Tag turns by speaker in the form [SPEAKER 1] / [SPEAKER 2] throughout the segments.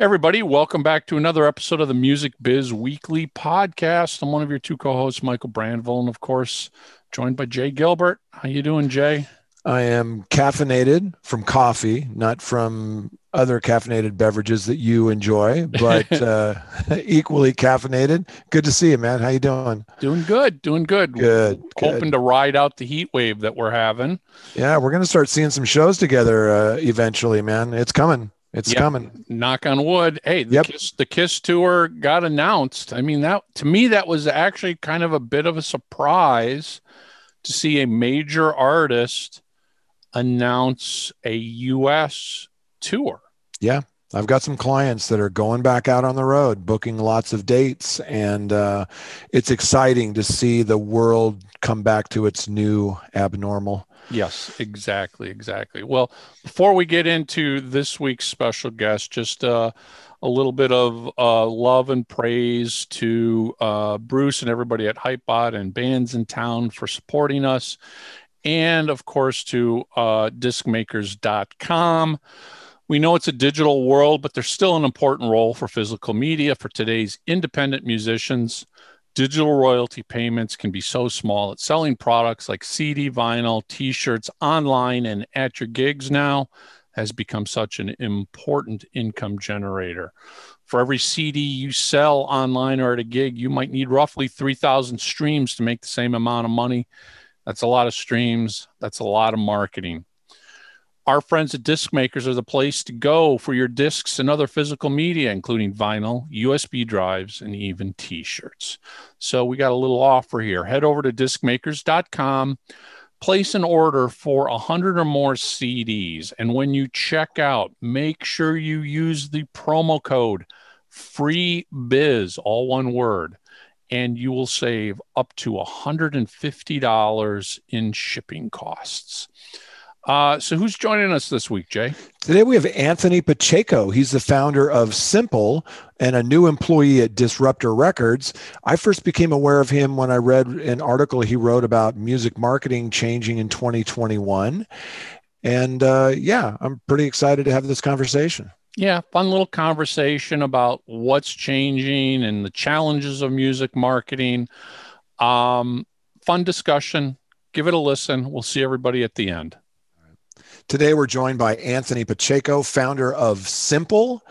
[SPEAKER 1] Everybody, welcome back to another episode of the Music Biz Weekly Podcast. I'm one of your two co-hosts, Michael Brandvold, and of course, joined by Jay Gilbert. How you doing, Jay?
[SPEAKER 2] I am caffeinated from coffee, not from other caffeinated beverages that you enjoy, but uh, equally caffeinated. Good to see you, man. How you doing?
[SPEAKER 1] Doing good. Doing good.
[SPEAKER 2] Good.
[SPEAKER 1] Hoping
[SPEAKER 2] good.
[SPEAKER 1] to ride out the heat wave that we're having.
[SPEAKER 2] Yeah, we're gonna start seeing some shows together uh, eventually, man. It's coming. It's
[SPEAKER 1] Yep.
[SPEAKER 2] coming.
[SPEAKER 1] Knock on wood. Hey, the
[SPEAKER 2] Yep.
[SPEAKER 1] Kiss the Kiss tour got announced. I mean, that to me that was actually kind of a bit of a surprise to see a major artist announce a US tour.
[SPEAKER 2] Yeah, I've got some clients that are going back out on the road, booking lots of dates, and uh, it's exciting to see the world come back to its new abnormal.
[SPEAKER 1] Yes, exactly, exactly. Well, before we get into this week's special guest, just uh, a little bit of uh, love and praise to uh, Bruce and everybody at Hypebot and Bandsintown for supporting us, and of course to uh, discmakers.com. We know it's a digital world, but there's still an important role for physical media for today's independent musicians. Digital royalty payments can be so small that selling products like CD, vinyl, t shirts online and at your gigs now has become such an important income generator. For every CD you sell online or at a gig, you might need roughly 3,000 streams to make the same amount of money. That's a lot of streams. That's a lot of marketing. Our friends at Disc Makers are the place to go for your discs and other physical media, including vinyl, USB drives, and even t shirts. So we got a little offer here. Head over to discmakers.com, place an order for 100 or more CDs. And when you check out, make sure you use the promo code free biz, all one word, and you will save up to $150 in shipping costs. Uh, so who's joining us this week, Jay?
[SPEAKER 2] Today we have Anthony Pacheco. He's the founder of Simple and a new employee at Disruptor Records. I first became aware of him when I read an article he wrote about music marketing changing in 2021. And uh, yeah, I'm pretty excited to have this conversation.
[SPEAKER 1] Yeah, fun little conversation about what's changing and the challenges of music marketing. Um, fun discussion. Give it a listen. We'll see everybody at the end.
[SPEAKER 2] Today we're joined by Anthony Pacheco, founder of Simple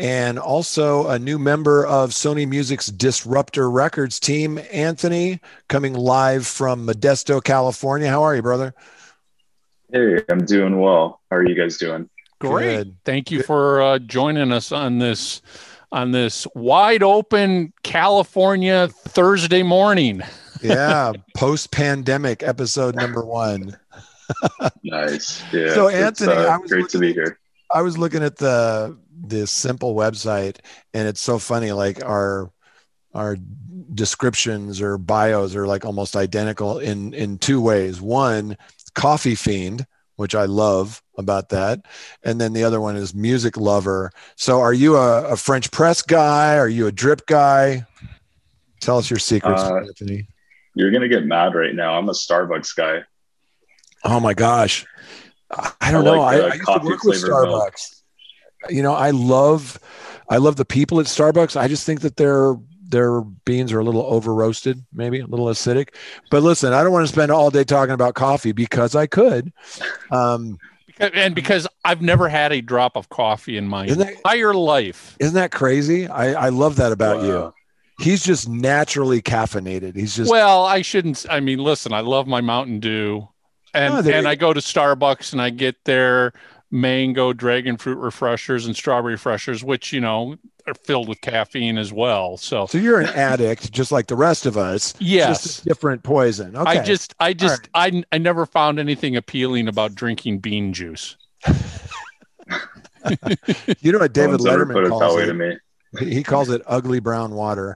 [SPEAKER 2] and also a new member of Sony Music's Disruptor Records team. Anthony, coming live from Modesto, California. How are you, brother?
[SPEAKER 3] Hey, I'm doing well. How are you guys doing?
[SPEAKER 1] Great.
[SPEAKER 2] Good.
[SPEAKER 1] Thank you for uh, joining us on this on this wide open California Thursday morning.
[SPEAKER 2] Yeah, post pandemic episode number one.
[SPEAKER 3] Nice. Yeah.
[SPEAKER 2] So, Anthony,
[SPEAKER 3] uh,
[SPEAKER 2] I was
[SPEAKER 3] great to be
[SPEAKER 2] looking-
[SPEAKER 3] here.
[SPEAKER 2] I was looking at the the simple website and it's so funny like our our descriptions or bios are like almost identical in in two ways. One, coffee fiend, which I love about that, and then the other one is music lover. So are you a, a French press guy? Are you a drip guy? Tell us your secrets,
[SPEAKER 3] Uh,
[SPEAKER 2] Anthony.
[SPEAKER 3] You're gonna get mad right now. I'm a Starbucks guy.
[SPEAKER 2] Oh my gosh. I I don't
[SPEAKER 3] I
[SPEAKER 2] know. I, I used to work with
[SPEAKER 3] flavored milk.
[SPEAKER 2] Starbucks. You know, I love I love the people at Starbucks. I just think that their their beans are a little over roasted, maybe a little acidic. But listen, I don't want to spend all day talking about coffee because I could. Um,
[SPEAKER 1] And because I've never had a drop of coffee in my
[SPEAKER 2] that-
[SPEAKER 1] entire life.
[SPEAKER 2] isn't that crazy? I, I love that about you. He's just naturally caffeinated. He's just
[SPEAKER 1] Well, I shouldn't. I mean, listen, I love my Mountain Dew, and
[SPEAKER 2] Oh,
[SPEAKER 1] and
[SPEAKER 2] you
[SPEAKER 1] I go to Starbucks and I get their mango dragon fruit refreshers and strawberry refreshers, which you know are filled with caffeine as well. So
[SPEAKER 2] so you're an addict, just like the rest of us.
[SPEAKER 1] yes,
[SPEAKER 2] Just a different poison. Okay.
[SPEAKER 1] I just I just I I never found anything appealing about drinking bean juice.
[SPEAKER 2] you know what David
[SPEAKER 3] one's
[SPEAKER 2] Letterman
[SPEAKER 3] put it
[SPEAKER 2] calls it?
[SPEAKER 3] to me.
[SPEAKER 2] He calls it ugly brown water.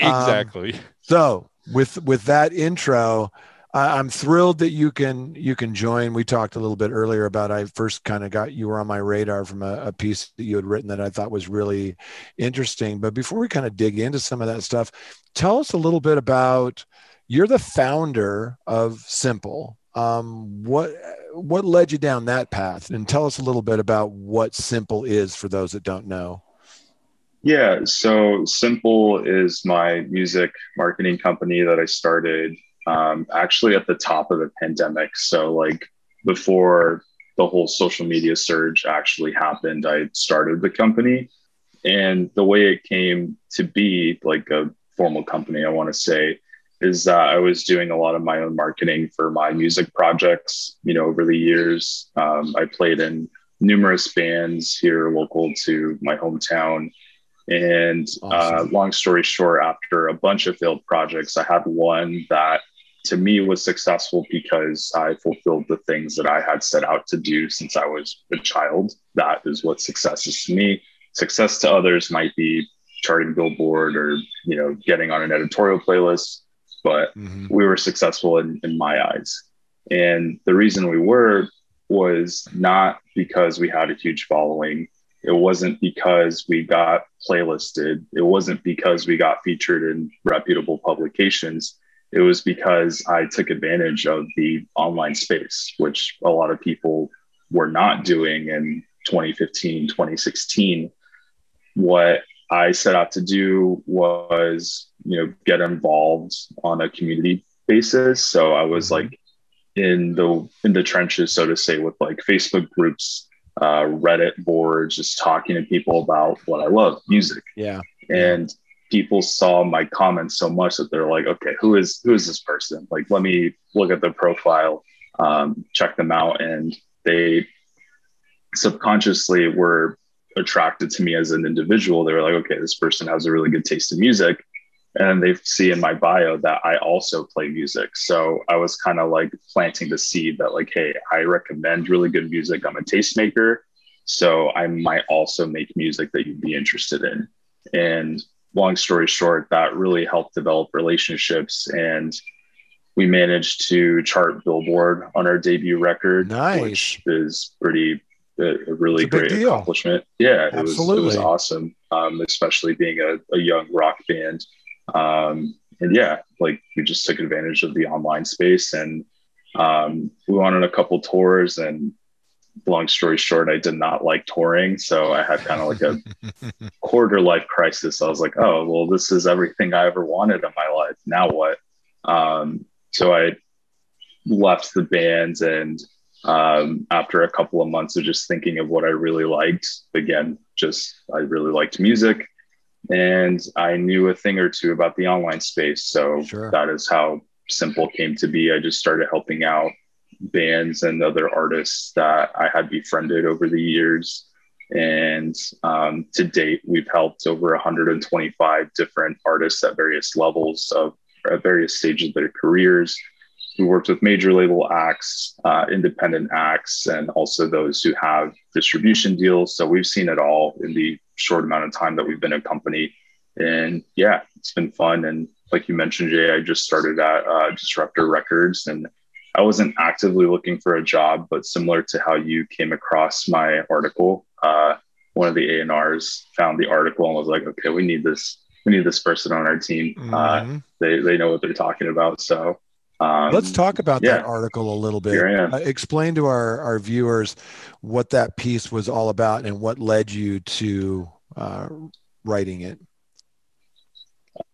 [SPEAKER 2] Um,
[SPEAKER 1] Exactly.
[SPEAKER 2] So with with that intro, I, I'm thrilled that you can you can join. We talked a little bit earlier about I first kind of got you were on my radar from a, a piece that you had written that I thought was really interesting. But before we kind of dig into some of that stuff, tell us a little bit about you're the founder of Simple. Um, what what led you down that path, and tell us a little bit about what Simple is for those that don't know.
[SPEAKER 3] Yeah, so Simple is my music marketing company that I started um, actually at the top of the pandemic. So, like before the whole social media surge actually happened, I started the company. And the way it came to be like a formal company, I want to say, is that I was doing a lot of my own marketing for my music projects. You know, over the years, um, I played in numerous bands here local to my hometown. And uh, awesome. uh, long story short, after a bunch of failed projects, I had one that to me was successful because I fulfilled the things that I had set out to do since I was a child. That is what success is to me. Success to others might be charting Billboard or you know getting on an editorial playlist, but mm-hmm. we were successful in, in my eyes. And the reason we were was not because we had a huge following. It wasn't because we got playlisted. It wasn't because we got featured in reputable publications it was because I took advantage of the online space, which a lot of people were not doing in 2015, 2016. What I set out to do was, you know, get involved on a community basis. So I was mm-hmm. like in the in the trenches, so to say, with like Facebook groups, uh, Reddit boards, just talking to people about what I love, music.
[SPEAKER 2] Yeah.
[SPEAKER 3] And people saw my comments so much that they're like, okay, who is who is this person? Like, let me look at their profile, um, check them out, and they subconsciously were attracted to me as an individual. They were like, okay, this person has a really good taste in music. And they see in my bio that I also play music. So I was kind of like planting the seed that, like, hey, I recommend really good music. I'm a tastemaker. So I might also make music that you'd be interested in. And long story short, that really helped develop relationships and we managed to chart Billboard on our debut record,
[SPEAKER 2] nice.
[SPEAKER 3] which is pretty a, really a great accomplishment. Yeah, it Absolutely. was it was awesome, um, especially being a, a, young rock band. Um, and yeah, like we just took advantage of the online space and um, we went on a couple tours and long story short, I did not like touring. So I had kind of like a quarter life crisis. I was like, oh, well, this is everything I ever wanted in my life. Now what? Um, so I left the bands and um, after a couple of months of just thinking of what I really liked, again, just I really liked music and I knew a thing or two about the online space. So sure. that is how simple came to be. I just started helping out bands and other artists that I had befriended over the years. And um, to date, we've helped over 125 different artists at various levels of at various stages of their careers. We worked with major label acts, uh, independent acts, and also those who have distribution deals. So we've seen it all in the short amount of time that we've been a company. And yeah, it's been fun. And like you mentioned, Jay, I just started at uh, Disruptor Records, and I wasn't actively looking for a job, but similar to how you came across my article, uh, one of the A&Rs found the article and was like, okay, we need this, we need this person on our team. Uh, mm-hmm. Uh, they, they know what they're talking about. So um,
[SPEAKER 2] let's talk about yeah. that article a little bit. Uh, explain to our, our viewers what that piece was all about and what led you to uh, writing it.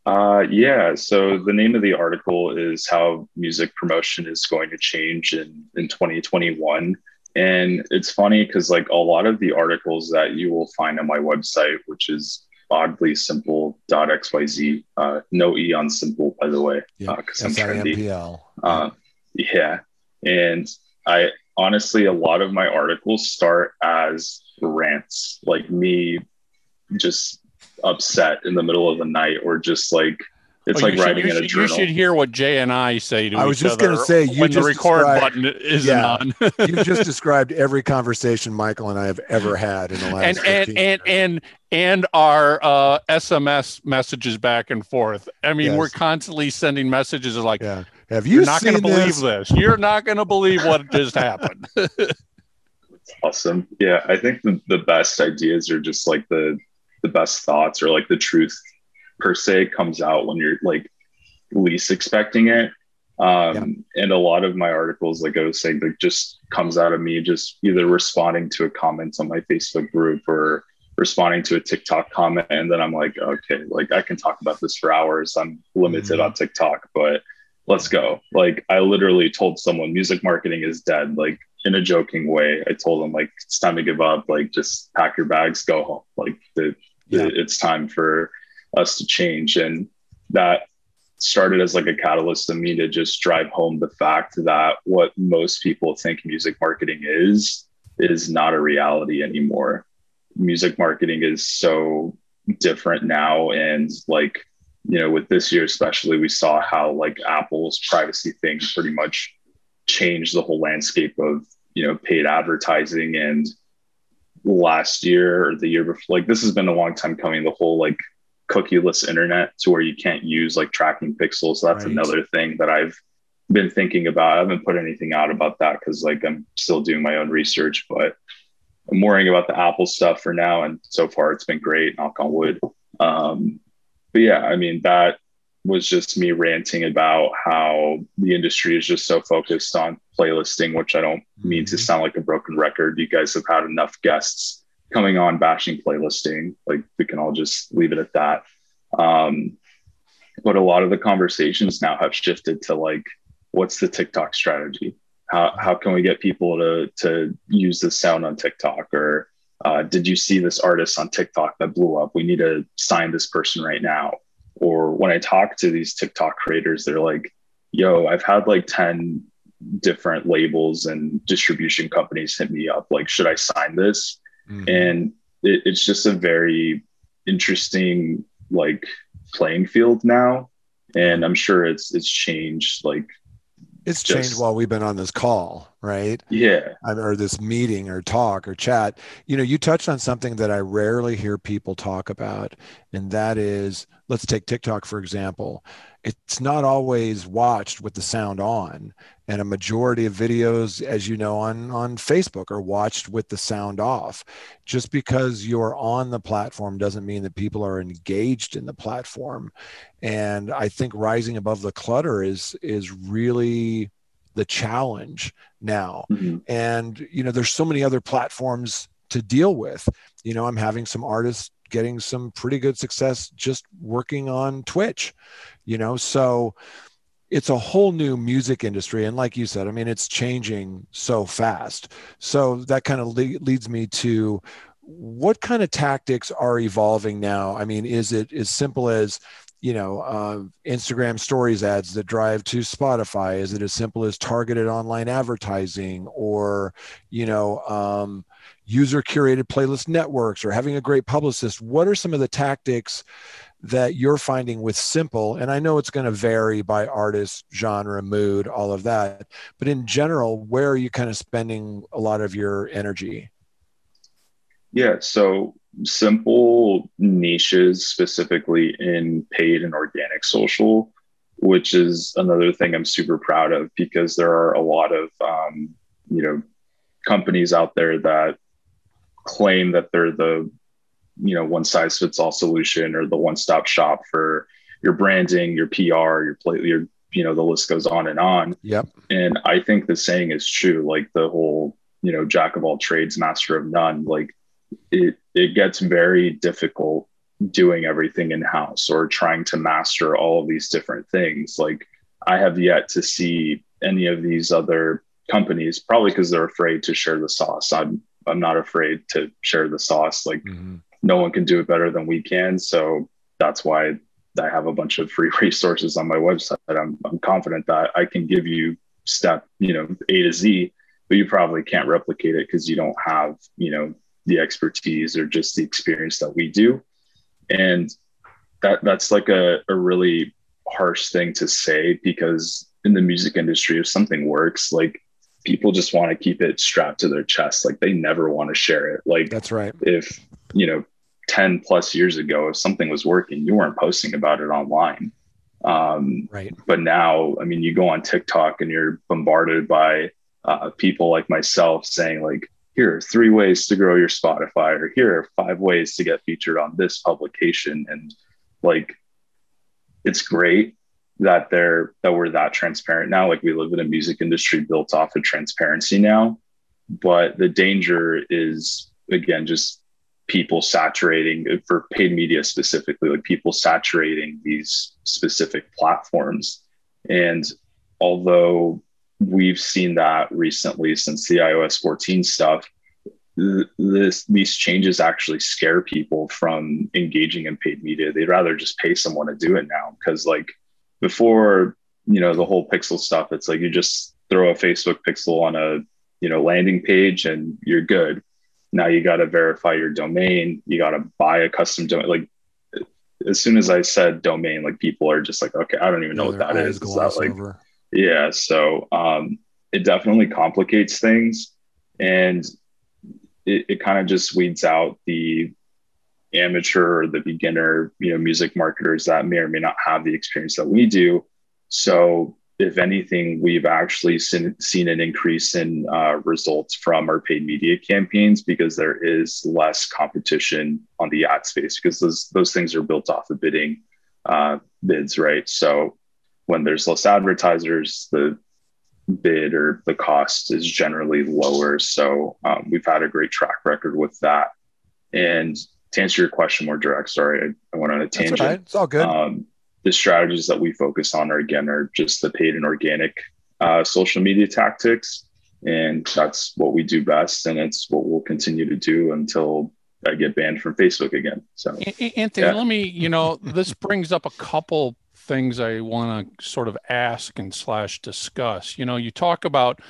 [SPEAKER 3] Uh, yeah. So the name of the article is how music promotion is going to change in in 2021. And it's funny because like a lot of the articles that you will find on my website, which is oddly simple simple.xyz, uh, no E on simple, by the way, because yeah. uh, I'm trendy. Uh, yeah. And I honestly, a lot of my articles start as rants, like me just upset in the middle of the night or just like it's oh, like writing
[SPEAKER 1] should,
[SPEAKER 3] in a journal.
[SPEAKER 1] You should hear what Jay and I say to each other.
[SPEAKER 2] I was just going
[SPEAKER 1] to
[SPEAKER 2] say you
[SPEAKER 1] when
[SPEAKER 2] the
[SPEAKER 1] record button isn't yeah, on.
[SPEAKER 2] you just described every conversation Michael and I have ever had in the last
[SPEAKER 1] and and and, and and our uh, SMS messages back and forth. I mean, yes. we're constantly sending messages like,
[SPEAKER 2] yeah. "Have you? You're
[SPEAKER 1] not going to believe this. You're not going to believe what just happened."
[SPEAKER 3] awesome. Yeah, I think the, the best ideas are just like the the best thoughts or like the truth per se comes out when you're like least expecting it. Um, yeah. And a lot of my articles, like I was saying, like just comes out of me just either responding to a comment on my Facebook group or responding to a TikTok comment, and then I'm like, okay, like I can talk about this for hours. I'm limited mm-hmm. on TikTok, but let's go. Like I literally told someone music marketing is dead, like in a joking way. I told them like it's time to give up, like just pack your bags, go home. Like the, yeah. it's time for us to change. And that started as like a catalyst to me to just drive home the fact that what most people think music marketing is is not a reality anymore. Music marketing is so different now and like you know with this year especially we saw how like apple's privacy thing pretty much changed the whole landscape of you know paid advertising and last year or the year before like this has been a long time coming the whole like cookieless internet to where you can't use like tracking pixels. That's right. another thing that i've been thinking about. I haven't put anything out about that because like i'm still doing my own research but i'm worrying about the apple stuff for now and so far it's been great knock on wood. Um, but yeah, I mean, that was just me ranting about how the industry is just so focused on playlisting, which I don't mean to mm-hmm. sound like a broken record. You guys have had enough guests coming on bashing playlisting. Like we can all just leave it at that. Um, but a lot of the conversations now have shifted to like, what's the TikTok strategy? How, how can we get people to, to use the sound on TikTok or uh, did you see this artist on TikTok that blew up? We need to sign this person right now. Or when I talk to these TikTok creators, they're like, yo, I've had like 10 different labels and distribution companies hit me up. Like, should I sign this? Mm-hmm. And it, it's just a very interesting like playing field now. And I'm sure it's it's changed like
[SPEAKER 2] it's just, changed while we've been on this call, right?
[SPEAKER 3] Yeah.
[SPEAKER 2] Or this meeting or talk or chat. You know, you touched on something that I rarely hear people talk about, and that is let's take TikTok, for example it's not always watched with the sound on and a majority of videos as you know on on facebook are watched with the sound off just because you're on the platform doesn't mean that people are engaged in the platform and i think rising above the clutter is is really the challenge now mm-hmm. and you know there's so many other platforms to deal with you know i'm having some artists getting some pretty good success just working on Twitch, you know. So it's a whole new music industry. And like you said, I mean, it's changing so fast. So that kind of le- leads me to what kind of tactics are evolving now? I mean, is it as simple as you know uh, instagram stories ads that drive to spotify? Is it as simple as targeted online advertising or you know um, user curated playlist networks or having a great publicist? What are some of the tactics that you're finding with simple? And i know it's going to vary by artist genre mood all of that but in general where are you kind of spending a lot of your energy?
[SPEAKER 3] Yeah so simple niches specifically in paid and organic social which is another thing i'm super proud of because there are a lot of um, you know companies out there that claim that they're the you know one size fits all solution or the one stop shop for your branding, your PR, your play, your you know the list goes on and on.
[SPEAKER 2] Yep.
[SPEAKER 3] And I think the saying is true. Like the whole you know jack of all trades, master of none. Like it it gets very difficult doing everything in house or trying to master all of these different things. Like I have yet to see any of these other companies, probably because they're afraid to share the sauce. I'm I'm not afraid to share the sauce. Like mm-hmm. no one can do it better than we can. So that's why I have a bunch of free resources on my website. I'm, I'm confident that I can give you step, you know, A to Z, but you probably can't replicate it because you don't have, you know, the expertise or just the experience that we do. And that that's like a, a really harsh thing to say because in the music industry, if something works, like people just want to keep it strapped to their chest. Like they never want to share it. Like
[SPEAKER 2] that's right.
[SPEAKER 3] If, you know, 10 plus years ago, if something was working, you weren't posting about it online. Um,
[SPEAKER 2] right.
[SPEAKER 3] But now, I mean, you go on TikTok and you're bombarded by uh, people like myself saying, like, here are three ways to grow your Spotify, or here are five ways to get featured on this publication. And like, it's great that they're that we're that transparent now like we live in a music industry built off of transparency now but the danger is again just people saturating uh, for paid media specifically, like people saturating these specific platforms. And although we've seen that recently since the iOS 14 stuff, this these changes actually scare people from engaging in paid media. They'd rather just pay someone to do it now because like before, you know, the whole pixel stuff, it's like you just throw a Facebook pixel on a you know landing page and you're good now you got to verify your domain you got to buy a custom domain like as soon as i said domain like people are just like okay i don't even know yeah, what that is, is that like over. Yeah so um it definitely complicates things and it, it kind of just weeds out the amateur or the beginner you know music marketers that may or may not have the experience that we do so if anything, we've actually seen, seen an increase in uh, results from our paid media campaigns because there is less competition on the ad space because those those things are built off of bidding uh, bids, right? So when there's less advertisers, the bid or the cost is generally lower. So um, we've had a great track record with that. And to answer your question more direct, sorry, I, I went on a tangent. Right.
[SPEAKER 2] It's all good. Um,
[SPEAKER 3] the strategies that we focus on are again are just the paid and organic uh, social media tactics and that's what we do best and it's what we'll continue to do until i get banned from facebook again so
[SPEAKER 1] anthony yeah. let me you know this brings up a couple things i want to sort of ask and slash discuss you know you talk about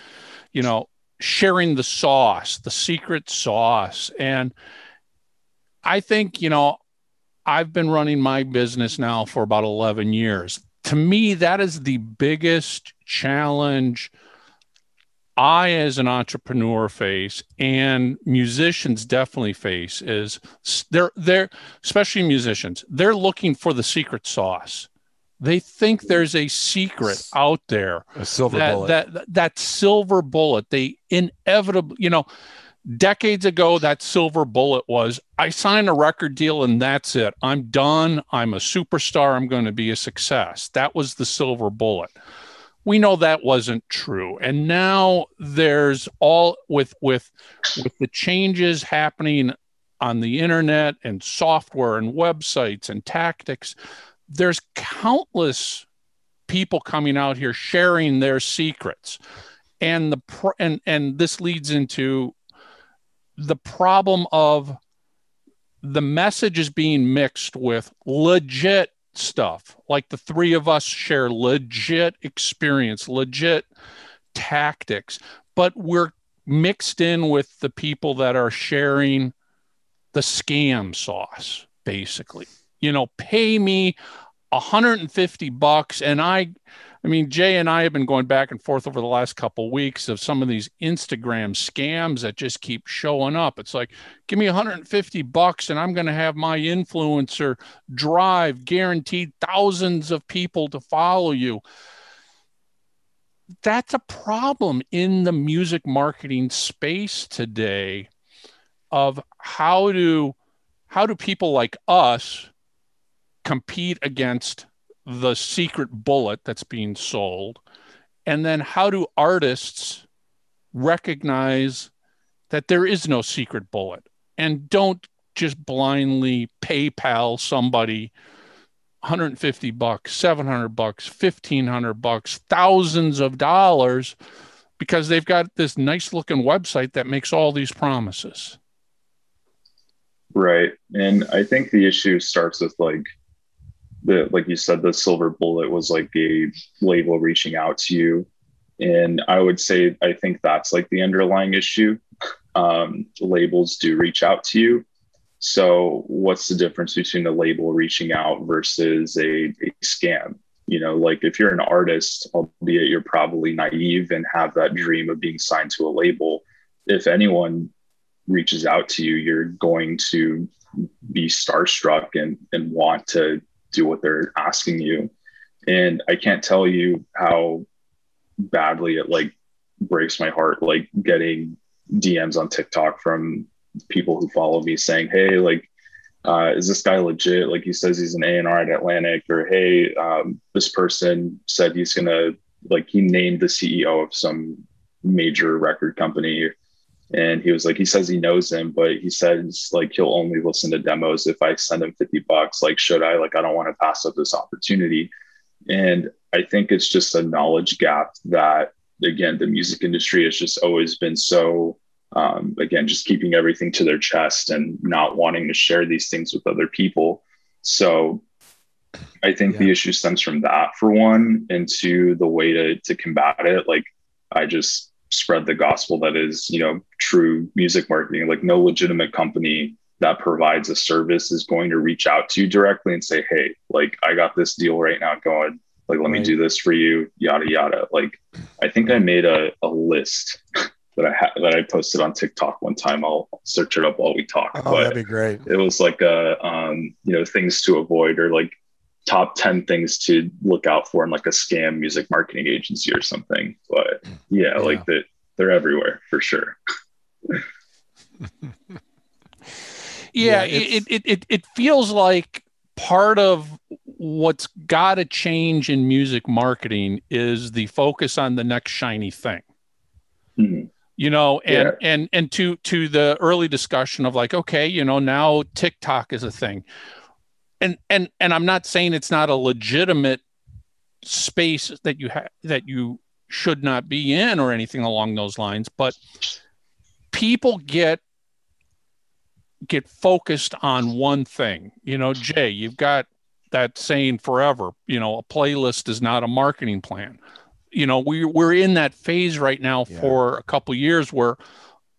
[SPEAKER 1] you know sharing the sauce the secret sauce and i think you know I've been running my business now for about 11 years. To me, that is the biggest challenge I, as an entrepreneur, face and musicians definitely face is they're, they're, especially musicians, they're looking for the secret sauce. They think there's a secret out there,
[SPEAKER 2] a silver
[SPEAKER 1] that,
[SPEAKER 2] bullet.
[SPEAKER 1] That, that, that silver bullet, they inevitably, you know, decades ago that silver bullet was i sign a record deal and that's it. I'm done. I'm a superstar. I'm going to be a success. That was the silver bullet. We know that wasn't true. And now there's all with with with the changes happening on the internet and software and websites and tactics there's countless people coming out here sharing their secrets. And the and and this leads into the problem of the message is being mixed with legit stuff. Like the three of us share legit experience legit tactics but we're mixed in with the people that are sharing the scam sauce basically you know pay me 150 bucks and i I mean, Jay and I have been going back and forth over the last couple of weeks of some of these Instagram scams that just keep showing up. It's like, give me 150 bucks and I'm going to have my influencer drive guaranteed thousands of people to follow you. That's a problem in the music marketing space today of how do how do people like us compete against the secret bullet that's being sold? And then how do artists recognize that there is no secret bullet and don't just blindly PayPal somebody 150 bucks, 700 bucks, 1500 bucks, thousands of dollars because they've got this nice looking website that makes all these promises.
[SPEAKER 3] Right. And I think the issue starts with like the like you said the silver bullet was like a label reaching out to you. And i would say i think that's like the underlying issue. Um, labels do reach out to you. So what's the difference between a label reaching out versus a, a scam? You know like if you're an artist albeit you're probably naive and have that dream of being signed to a label if anyone reaches out to you you're going to be starstruck and and want to do what they're asking you. And I can't tell you how badly it like breaks my heart, like getting DMs on TikTok from people who follow me saying, Hey, like, uh, is this guy legit? Like he says he's an A&R at Atlantic or, Hey, um, this person said he's going to like, he named the CEO of some major record company And he was like, he says he knows him, but he says like he'll only listen to demos if I send him 50 bucks. Like, should I? Like, I don't want to pass up this opportunity. And I think it's just a knowledge gap that, again, the music industry has just always been so, um, again, just keeping everything to their chest and not wanting to share these things with other people. So I think yeah. the issue stems from that for one, and two, the way to, to combat it. Like, I just spread the gospel that is, you know, true music marketing. Like, no legitimate company that provides a service is going to reach out to you directly and say, Hey, like I got this deal right now going, like, let right. me do this for you, yada, yada. Like, I think I made a, a list that I had that I posted on TikTok one time. I'll search it up while we talk.
[SPEAKER 2] Oh, but that'd be great.
[SPEAKER 3] It was like a, um, you know, things to avoid or like top 10 things to look out for in like a scam music marketing agency or something. But yeah, yeah. like that they're everywhere for sure.
[SPEAKER 1] yeah, yeah it, it, it, it feels like part of what's got to change in music marketing is the focus on the next shiny thing. Mm-hmm. You know, and yeah. and and to to the early discussion of like, okay, you know, now TikTok is a thing, and and and I'm not saying it's not a legitimate space that you have that you should not be in or anything along those lines, but people get get focused on one thing. You know, Jay, you've got that saying forever, you know, a playlist is not a marketing plan. You know, we we're in that phase right now yeah. for a couple years where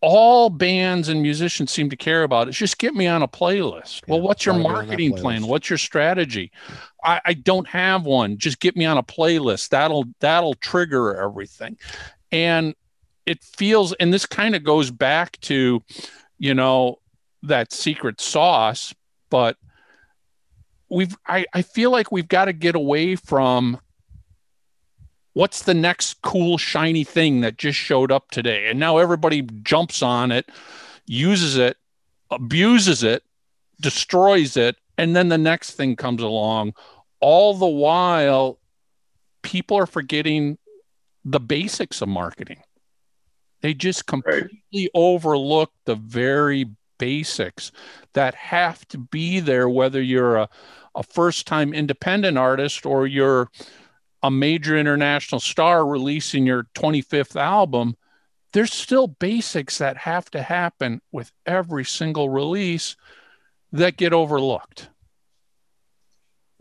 [SPEAKER 1] all bands and musicians seem to care about is just get me on a playlist. Yeah, well, what's your marketing plan? What's your strategy? I, I don't have one. Just get me on a playlist. That'll that'll trigger everything. And it feels, and this kind of goes back to, you know, that secret sauce, but we've I, I feel like we've got to get away from what's the next cool shiny thing that just showed up today? And now everybody jumps on it uses it abuses it destroys it and then the next thing comes along. All the while people are forgetting the basics of marketing. They just completely right. overlook the very basics that have to be there, whether you're a, a first time independent artist or you're a major international star releasing your 25th album. There's still basics that have to happen with every single release that get overlooked.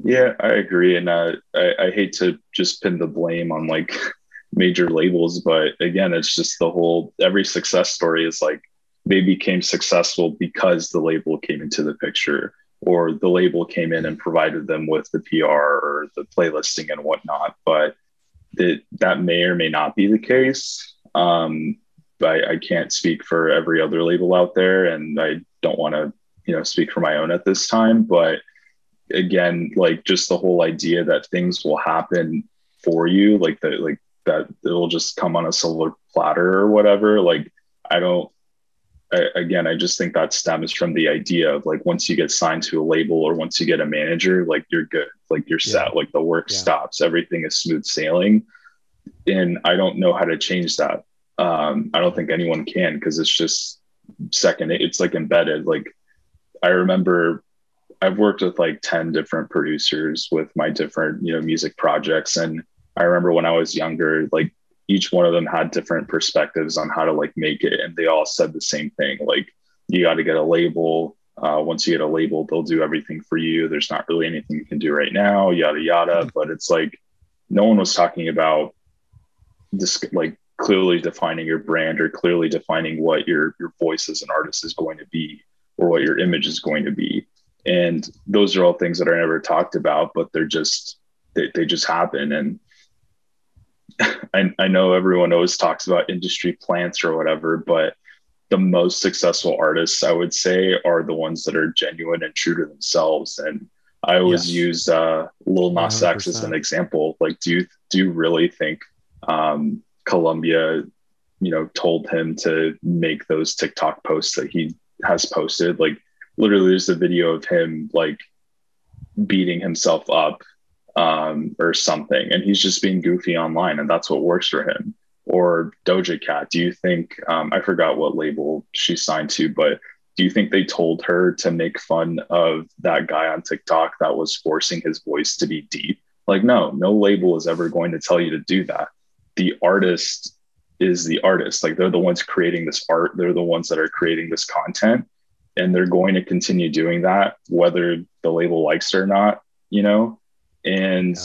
[SPEAKER 3] Yeah, I agree. And uh, I, I hate to just pin the blame on like major labels, but again, it's just the whole every success story is like they became successful because the label came into the picture or the label came in and provided them with the PR or the playlisting and whatnot. But that that may or may not be the case. Um, I, I can't speak for every other label out there, and I don't want to, you know, speak for my own at this time. But again, like just the whole idea that things will happen for you, like that, like that it'll just come on a silver platter or whatever. Like I don't I, again, I just think that stems from the idea of like once you get signed to a label or once you get a manager, like you're good, like you're set, like the work yeah. stops, everything is smooth sailing. And I don't know how to change that. Um, I don't think anyone can because it's just second, it's like embedded. Like I remember I've worked with like 10 different producers with my different, you know, music projects. And I remember when I was younger, like each one of them had different perspectives on how to like make it and they all said the same thing like you got to get a label uh, once you get a label they'll do everything for you there's not really anything you can do right now yada yada mm-hmm. but it's like no one was talking about this like clearly defining your brand or clearly defining what your your voice as an artist is going to be or what your image is going to be and those are all things that are never talked about but they're just they, they just happen and I, I know everyone always talks about industry plants or whatever, but the most successful artists, I would say, are the ones that are genuine and true to themselves. And I always yes. use uh, Lil Nas 100%. X as an example. Like, do you do you really think um, Columbia, you know, told him to make those TikTok posts that he has posted? Like, literally, there's a video of him like beating himself up um, or something, and he's just being goofy online, and that's what works for him. or Doja Cat? Do you think um, I forgot what label she signed to, but do you think they told her to make fun of that guy on TikTok that was forcing his voice to be deep? Like, no, no label is ever going to tell you to do that. The artist is the artist. Like, they're the ones creating this art, they're the ones that are creating this content, and they're going to continue doing that, whether the label likes it or not, you know? And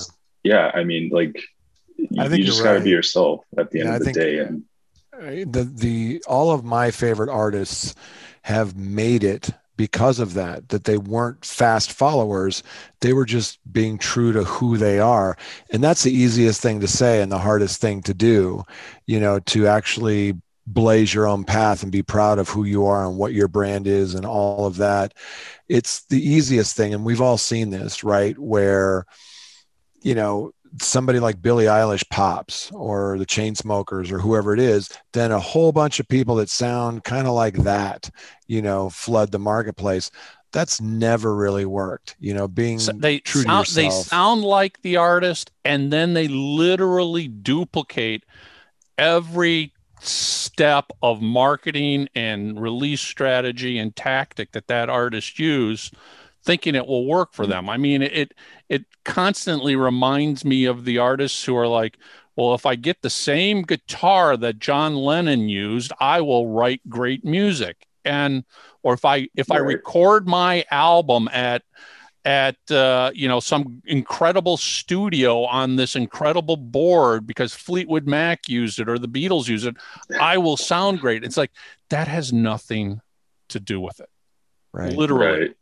[SPEAKER 3] yeah, yeah I mean, like, think you just got to right. be yourself at the end of the day. And
[SPEAKER 2] the, the, all of my favorite artists have made it because of that that they weren't fast followers they were just being true to who they are and that's the easiest thing to say and the hardest thing to do you know to actually blaze your own path and be proud of who you are and what your brand is and all of that it's the easiest thing and we've all seen this right where you know somebody like Billie Eilish pops or the Chainsmokers or whoever it is, then a whole bunch of people that sound kind of like that, you know, flood the marketplace. That's never really worked, you know, being so
[SPEAKER 1] they
[SPEAKER 2] true
[SPEAKER 1] sound,
[SPEAKER 2] to
[SPEAKER 1] They sound like the artist and then they literally duplicate every step of marketing and release strategy and tactic that that artist used thinking it will work for them. I mean, it it constantly reminds me of the artists who are like, well, if I get the same guitar that John Lennon used, I will write great music. And or if I if right. I record my album at at uh, you know some incredible studio on this incredible board because Fleetwood Mac used it or the Beatles use it, I will sound great. It's like that has nothing to do with it.
[SPEAKER 2] Right.
[SPEAKER 1] Literally.
[SPEAKER 2] Right.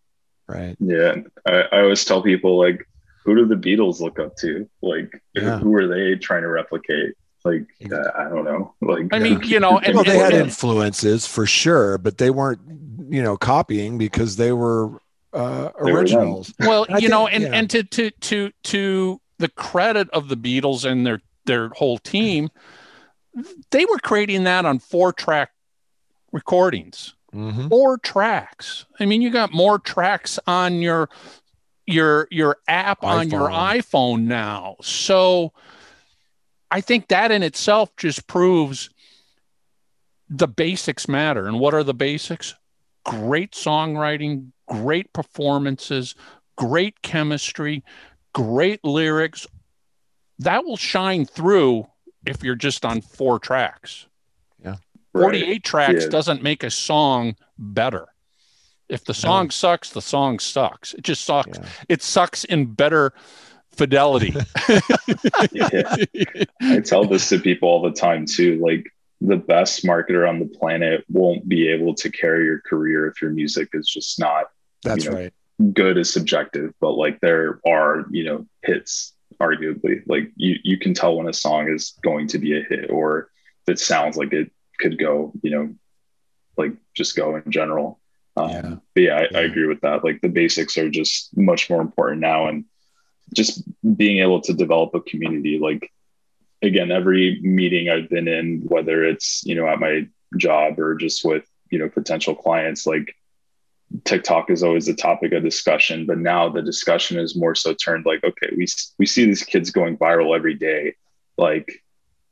[SPEAKER 2] Right.
[SPEAKER 3] Yeah. I, I always tell people like, who do the Beatles look up to? Like, yeah. who are they trying to replicate? Like, uh, I don't know. Like,
[SPEAKER 1] I mean, you know,
[SPEAKER 2] and, well, they had influences for sure, but they weren't, you know, copying because they were uh, originals.
[SPEAKER 1] Were well, you think, know, and yeah. and to to to to the credit of the Beatles and their their whole team, they were creating that on four track recordings. Mm-hmm. Four tracks. I mean, you got more tracks on your your your app iPhone. on your iPhone now. So I think that in itself just proves the basics matter. And what are the basics? Great songwriting, great performances, great chemistry, great lyrics. That will shine through if you're just on four tracks. 48 right. tracks yeah. doesn't make a song better. If the song no. sucks, the song sucks. It just sucks. Yeah. It sucks in better fidelity.
[SPEAKER 3] yeah. I tell this to people all the time too. Like the best marketer on the planet won't be able to carry your career if your music is just not
[SPEAKER 2] that's you know, right.
[SPEAKER 3] Good is subjective, but like there are, you know, hits arguably. Like you you can tell when a song is going to be a hit or if it sounds like it could go, you know, like just go in general. Um, yeah. But yeah, I, yeah. I agree with that. Like the basics are just much more important now, and just being able to develop a community. Like again, every meeting I've been in, whether it's you know at my job or just with you know potential clients, like TikTok is always a topic of discussion. But now the discussion is more so turned like, okay, we we see these kids going viral every day. Like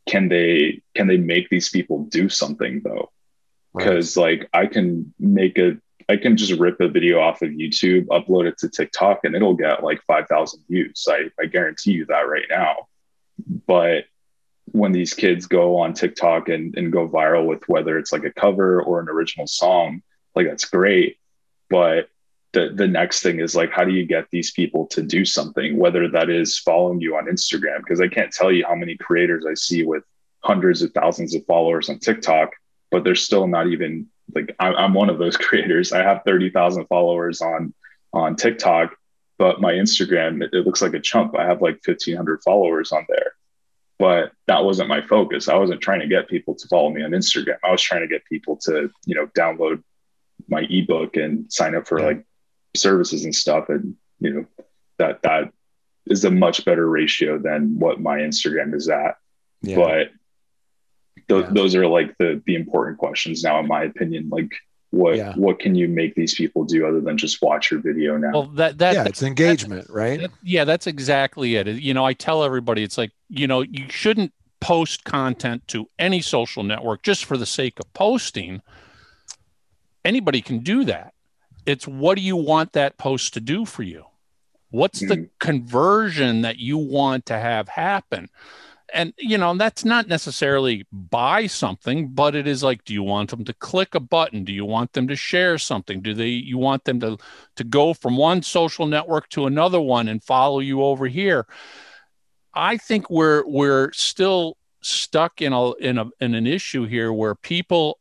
[SPEAKER 3] can they can they make these people do something though? Because right. like i can make a i can just rip a video off of youtube upload it to tiktok and it'll get like 5000 views. I, I guarantee you that right now. But when these kids go on tiktok and, and go viral with whether it's like a cover or an original song like that's great. But the, the next thing is like how do you get these people to do something whether that is following you on instagram? Because i can't tell you how many creators i see with hundreds of thousands of followers on tiktok but they're still not even like i'm, I'm one of those creators. I have 30000 followers on on tiktok but my instagram it, it looks like a chump. I have like 1500 followers on there. But that wasn't my focus. I wasn't trying to get people to follow me on instagram. I was trying to get people to you know download my ebook and sign up for like services and stuff and you know that that is a much better ratio than what my instagram is at yeah. but th- yeah. those are like the the important questions now in my opinion like what yeah. what can you make these people do other than just watch your video now
[SPEAKER 1] well that that
[SPEAKER 2] yeah it's engagement
[SPEAKER 1] that,
[SPEAKER 2] right
[SPEAKER 1] that, yeah that's exactly it you know i tell everybody it's like you know you shouldn't post content to any social network just for the sake of posting, anybody can do that. It's what do you want that post to do for you? What's mm-hmm. the conversion that you want to have happen? and you know that's not necessarily buy something but it is like do you want them to click a button do you want them to share something do they you want them to to go from one social network to another one and follow you over here i think we're we're still stuck in a in a in an issue here where people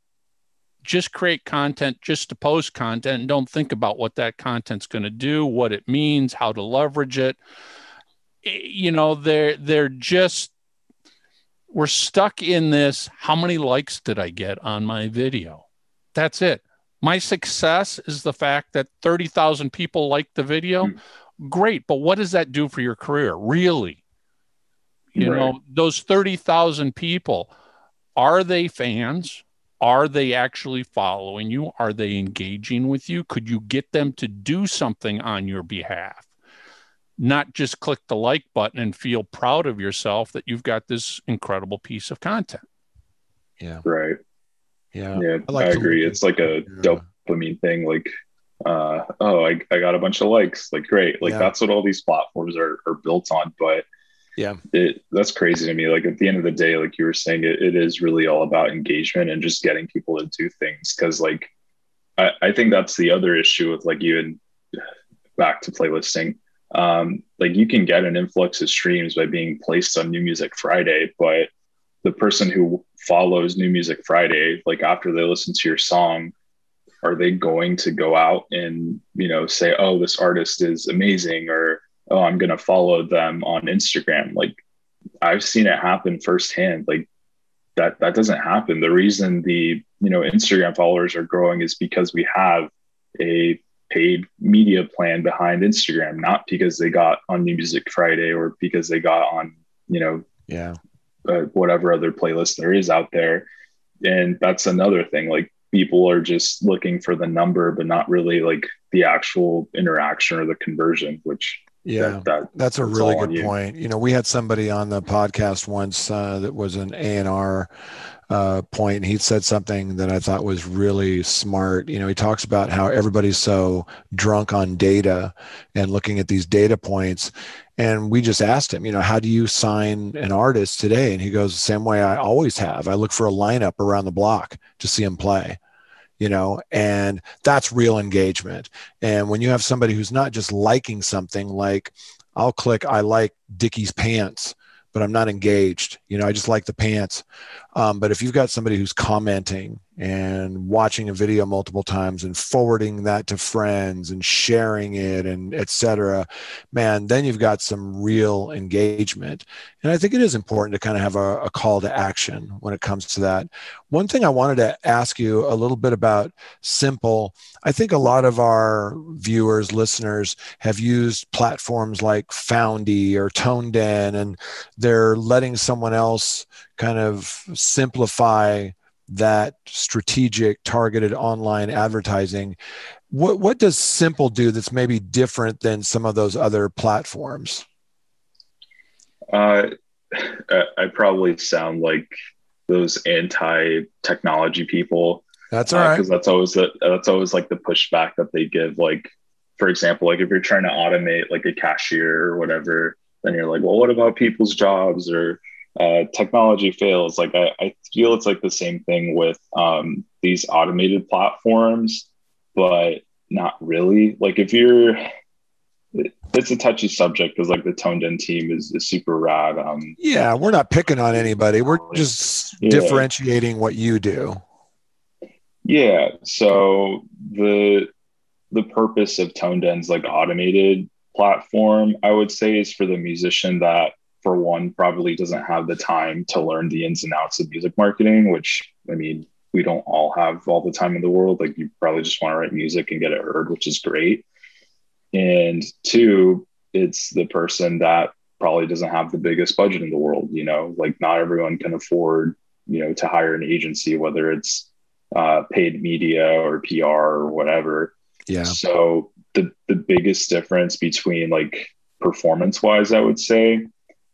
[SPEAKER 1] just create content just to post content and don't think about what that content's going to do what it means how to leverage it you know they're they're just we're stuck in this how many likes did I get on my video? That's it. My success is the fact that 30,000 people liked the video. Mm-hmm. Great, but what does that do for your career? Really? You right. know, those 30,000 people, are they fans? Are they actually following you? Are they engaging with you? Could you get them to do something on your behalf? not just click the like button and feel proud of yourself that you've got this incredible piece of content.
[SPEAKER 2] Yeah.
[SPEAKER 3] Right.
[SPEAKER 2] Yeah.
[SPEAKER 3] Yeah. I, like I agree. It's like a yeah. dopamine thing. Like, uh, oh, I, I got a bunch of likes. Like, great. Like, yeah. that's what all these platforms are, are built on. But
[SPEAKER 2] yeah,
[SPEAKER 3] it that's crazy to me. Like, at the end of the day, like you were saying, it, it is really all about engagement and just getting people to do things. Cause, like, I, I think that's the other issue with like even back to playlisting um, like you can get an influx of streams by being placed on New Music Friday, but the person who follows New Music Friday, like after they listen to your song, are they going to go out and you know say, "Oh, this artist is amazing," or "Oh, I'm going to follow them on Instagram"? Like I've seen it happen firsthand. Like that that doesn't happen. The reason the you know Instagram followers are growing is because we have a paid media plan behind Instagram, not because they got on New Music Friday or because they got on, you know,
[SPEAKER 2] yeah,
[SPEAKER 3] uh, whatever other playlist there is out there. And that's another thing. Like people are just looking for the number, but not really like the actual interaction or the conversion, which
[SPEAKER 2] yeah, that, that, that's a that's really good point. You know, we had somebody on the podcast once uh, that was an A and R uh, point. He said something that I thought was really smart. You know, he talks about how everybody's so drunk on data and looking at these data points. And we just asked him, you know, how do you sign an artist today? And he goes, the same way I always have. I look for a lineup around the block to see him play you know and that's real engagement and when you have somebody who's not just liking something like i'll click i like Dickies pants but I'm not engaged. You know, I just like the pants. Um, but if you've got somebody who's commenting and watching a video multiple times and forwarding that to friends and sharing it and etc man then you've got some real engagement. And i think it is important to kind of have a, a, call to action when it comes to that. One thing i wanted to ask you a little bit about simple. I think a lot of our viewers listeners have used platforms like foundy or ToneDen and they're letting someone else kind of simplify that strategic targeted online advertising. What what does simple do that's maybe different than some of those other platforms?
[SPEAKER 3] Uh, i probably sound like those anti-technology people.
[SPEAKER 2] That's all right.
[SPEAKER 3] because uh, that's always the, that's always like the pushback that they give. Like for example like if you're trying to automate like a cashier or whatever then you're like well what about people's jobs? Or uh, technology fails, like I, I, feel it's like the same thing with um, these automated platforms, but not really. Like if you're, it's a touchy subject because like the ToneDen team is, is super rad. Um,
[SPEAKER 2] yeah, we're not picking on anybody. We're just yeah. differentiating what you do.
[SPEAKER 3] Yeah. So the the purpose of ToneDen's like automated platform, I would say, is for the musician that for one, probably doesn't have the time to learn the ins and outs of music marketing, which I mean, we don't all have all the time in the world. Like you probably just want to write music and get it heard, which is great. And two, it's the person that probably doesn't have the biggest budget in the world. You know, like not everyone can afford, you know, to hire an agency, whether it's uh, paid media or PR or whatever.
[SPEAKER 2] Yeah.
[SPEAKER 3] So the the biggest difference between like performance wise, I would say,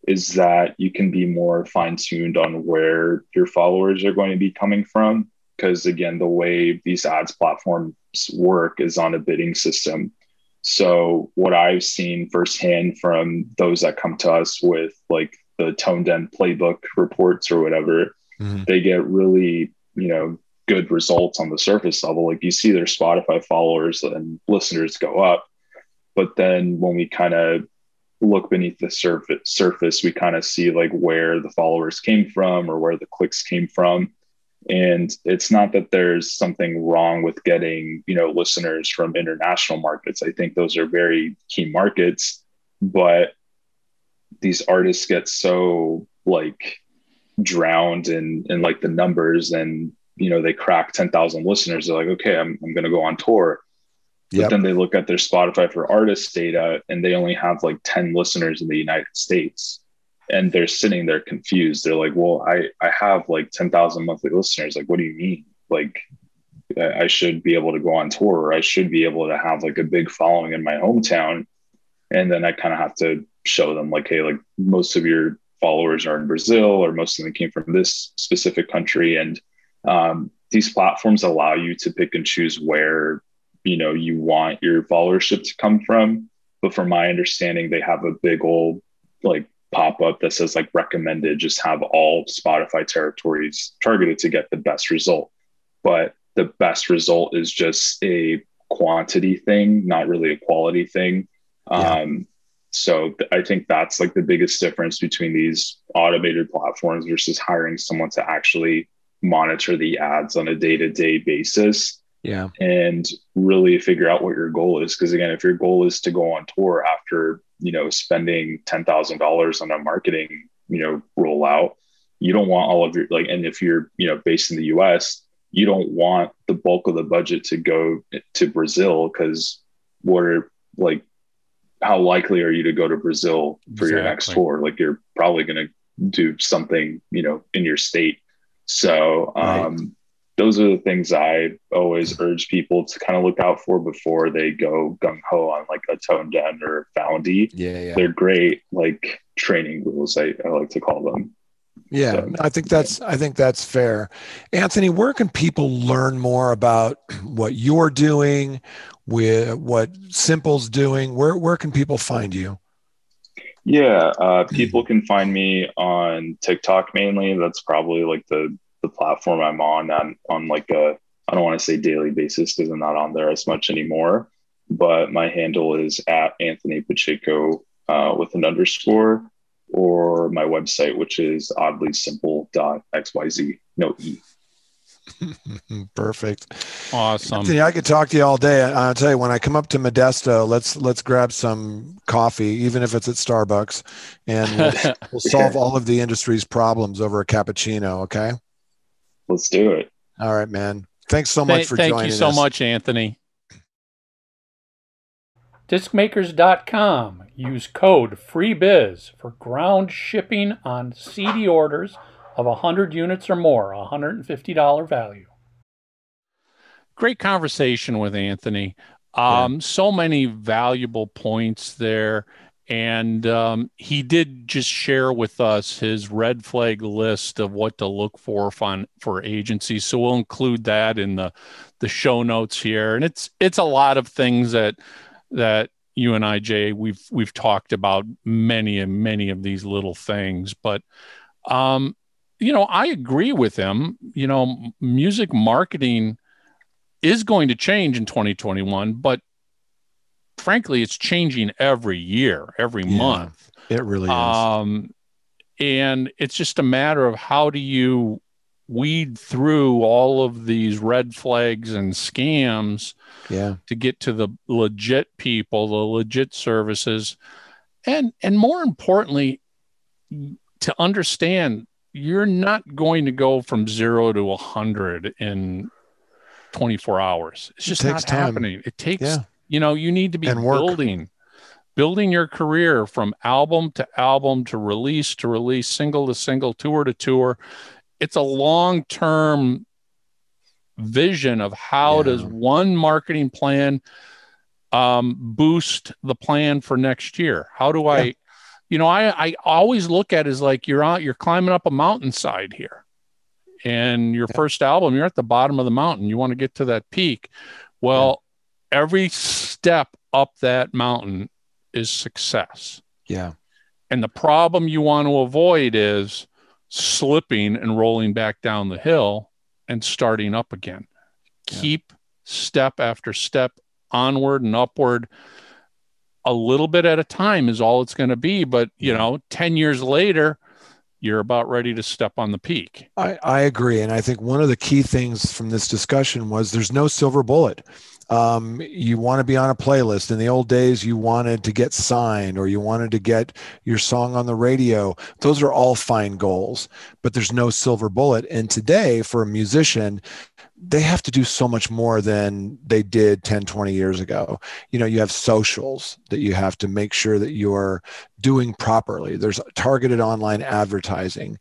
[SPEAKER 3] is that you can be more fine tuned on where your followers are going to be coming from. Because again, the way these ads platforms work is on a bidding system. So, what I've seen firsthand from those that come to us with like the ToneDen playbook reports or whatever, mm-hmm. they get really, you know, good results on the surface level. Like you see their Spotify followers and listeners go up. But then when we kind of look beneath the surface, surface we kind of see like where the followers came from or where the clicks came from. And it's not that there's something wrong with getting, you know, listeners from international markets. I think those are very key markets, but these artists get so like drowned in in like the numbers and you know they crack 10,000 listeners they're like okay I'm I'm going to go on tour Yep. But then they look at their Spotify for artists data and they only have like 10 listeners in the United States. And they're sitting there confused. They're like, well, I, I have like 10,000 monthly listeners. Like, what do you mean? Like, I should be able to go on tour or I should be able to have like a big following in my hometown. And then I kind of have to show them, like, hey, like most of your followers are in Brazil or most of them came from this specific country. And um, these platforms allow you to pick and choose where you know you want your followership to come from. But from my understanding they have a big old like pop up that says like recommended just have all spotify territories targeted to get the best result. But the best result is just a quantity thing not really a quality thing. Yeah. um so th- i think that's like the biggest difference between these automated platforms versus hiring someone to actually monitor the ads on a day-to-day basis
[SPEAKER 2] yeah.
[SPEAKER 3] and really figure out what your goal is. Because again if your goal is to go on tour after you know spending $10000 on a marketing you know rollout you don't want all of your like and if you're you know based in the us you don't want the bulk of the budget to go to brazil because what are like how likely are you to go to brazil for exactly. your next tour? Like you're probably going to do something you know in your state. So um right those are the things I always urge people to kind of look out for before they go gung ho on like a ToneDen or foundy.
[SPEAKER 2] Yeah, yeah.
[SPEAKER 3] They're great like training wheels, I, I like to call them.
[SPEAKER 2] Yeah, so, I think that's I think that's fair. Anthony, where can people learn more about what you're doing, with what Simple's doing? Where where can people find you?
[SPEAKER 3] Yeah, uh, people can find me on TikTok mainly. That's probably like the the platform I'm on on, on like a I don't want to say daily basis because I'm not on there as much anymore. But my handle is at Anthony Pacheco uh, with an underscore, or my website, which is oddly simple dot xyz no E.
[SPEAKER 2] Perfect.
[SPEAKER 1] Awesome.
[SPEAKER 2] Anthony, I could talk to you all day. I'll tell you when I come up to Modesto, let's let's grab some coffee, even if it's at Starbucks, and we'll, we'll solve all of the industry's problems over a cappuccino. Okay.
[SPEAKER 3] Let's do it.
[SPEAKER 2] All right, man. Thanks so much for
[SPEAKER 1] thank
[SPEAKER 2] joining
[SPEAKER 1] us. Thank you so
[SPEAKER 2] us.
[SPEAKER 1] much, Anthony.
[SPEAKER 4] Discmakers.com. Use code FREEBIZ for ground shipping on CD orders of 100 units or more, $150 value.
[SPEAKER 1] Great conversation with Anthony. Um, yeah. So many valuable points there. And um, he did just share with us his red flag list of what to look for for agencies. So we'll include that in the the show notes here. And it's it's a lot of things that that you and I, Jay, we've we've talked about many and many of these little things. But um, you know, I agree with him. You know, music marketing is going to change in 2021, but frankly, it's changing every year, every yeah, month.
[SPEAKER 2] It really is.
[SPEAKER 1] Um, and it's just a matter of how do you weed through all of these red flags and scams
[SPEAKER 2] yeah
[SPEAKER 1] to get to the legit people the legit services and and more importantly to understand you're not going to go from zero to a hundred in 24 hours it's just it not time. happening it takes yeah. You know, you need to be building building your career from album to album to release to release, single to single, tour to tour. It's a long-term vision of how yeah. does one marketing plan um, boost the plan for next year? How do I you know, I, I always look at is like you're out, you're climbing up a mountainside here. And your yeah. first album, you're at the bottom of the mountain. You want to get to that peak. Well, yeah. Every step up that mountain is success.
[SPEAKER 2] Yeah.
[SPEAKER 1] And the problem you want to avoid is slipping and rolling back down the hill and starting up again. Yeah. Keep step after step onward and upward a little bit at a time is all it's going to be. But, you know, 10 years later, you're about ready to step on the peak.
[SPEAKER 2] I, I agree. And I think one of the key things from this discussion was there's no silver bullet. Um, you want to be on a playlist. In the old days, you wanted to get signed or you wanted to get your song on the radio. Those are all fine goals, but there's no silver bullet. And today, for a musician, they have to do so much more than they did 10 20 years ago you know you have socials that you have to make sure that you're doing properly there's targeted online advertising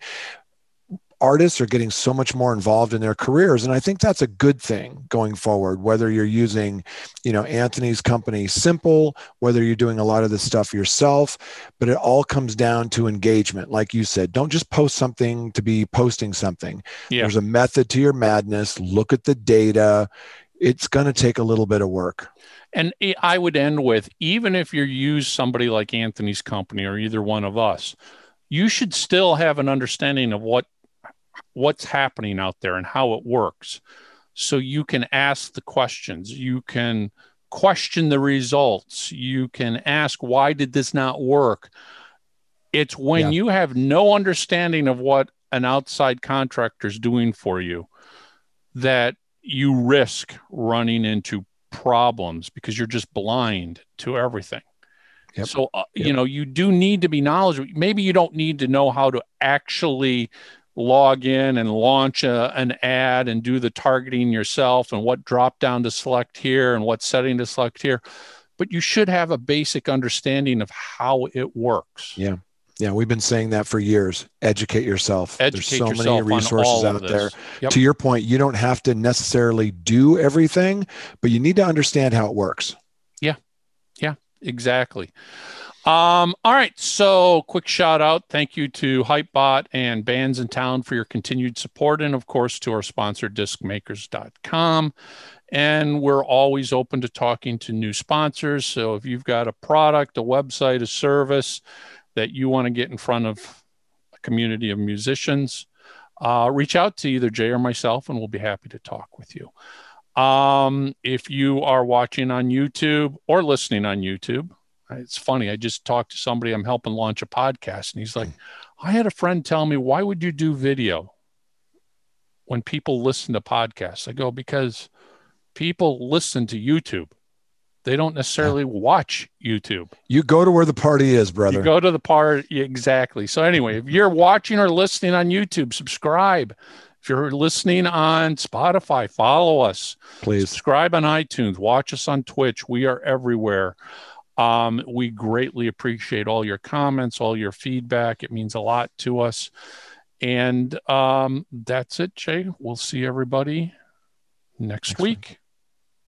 [SPEAKER 2] artists are getting so much more involved in their careers and i think that's a good thing going forward whether you're using you know anthony's company simple whether you're doing a lot of this stuff yourself but it all comes down to engagement. Like you said don't just post something to be posting something. Yeah. there's a method to your madness. Look at the data. It's going to take a little bit of work.
[SPEAKER 1] And i would end with even if you use somebody like anthony's company or either one of us you should still have an understanding of what what's happening out there and how it works. So you can ask the questions, you can question the results, you can ask, why did this not work? It's when yeah. you have no understanding of what an outside contractor is doing for you that you risk running into problems because you're just blind to everything. Yep. So, uh, yep. you know, you do need to be knowledgeable. Maybe you don't need to know how to actually log in and launch a, an ad and do the targeting yourself and what drop down to select here and what setting to select here. But you should have a basic understanding of how it works.
[SPEAKER 2] Yeah. Yeah. We've been saying that for years. Educate yourself.
[SPEAKER 1] Educate
[SPEAKER 2] there's
[SPEAKER 1] so
[SPEAKER 2] many resources out there. Yep. to your point you don't have to necessarily do everything but you need to understand how it works.
[SPEAKER 1] Yeah. Yeah. Exactly um, all right. So, quick shout out. Thank you to Hypebot and Bandsintown for your continued support. And of course, to our sponsor, discmakers.com. And we're always open to talking to new sponsors. So, if you've got a product, a website, a service that you want to get in front of a community of musicians, uh, reach out to either Jay or myself, and we'll be happy to talk with you. Um, if you are watching on YouTube or listening on YouTube, it's funny. I just talked to somebody I'm helping launch a podcast, and he's like, hmm. I had a friend tell me, why would you do video when people listen to podcasts? I go, because people listen to YouTube. They don't necessarily watch YouTube.
[SPEAKER 2] You go to where the party is, brother.
[SPEAKER 1] You go to the party. Exactly. So, anyway, if you're watching or listening on YouTube, subscribe. If you're listening on Spotify, follow us.
[SPEAKER 2] Please
[SPEAKER 1] subscribe on iTunes. Watch us on Twitch. We are everywhere. Um, we greatly appreciate all your comments, all your feedback. It means a lot to us. And um, that's it, Jay. We'll see everybody next, next week. week.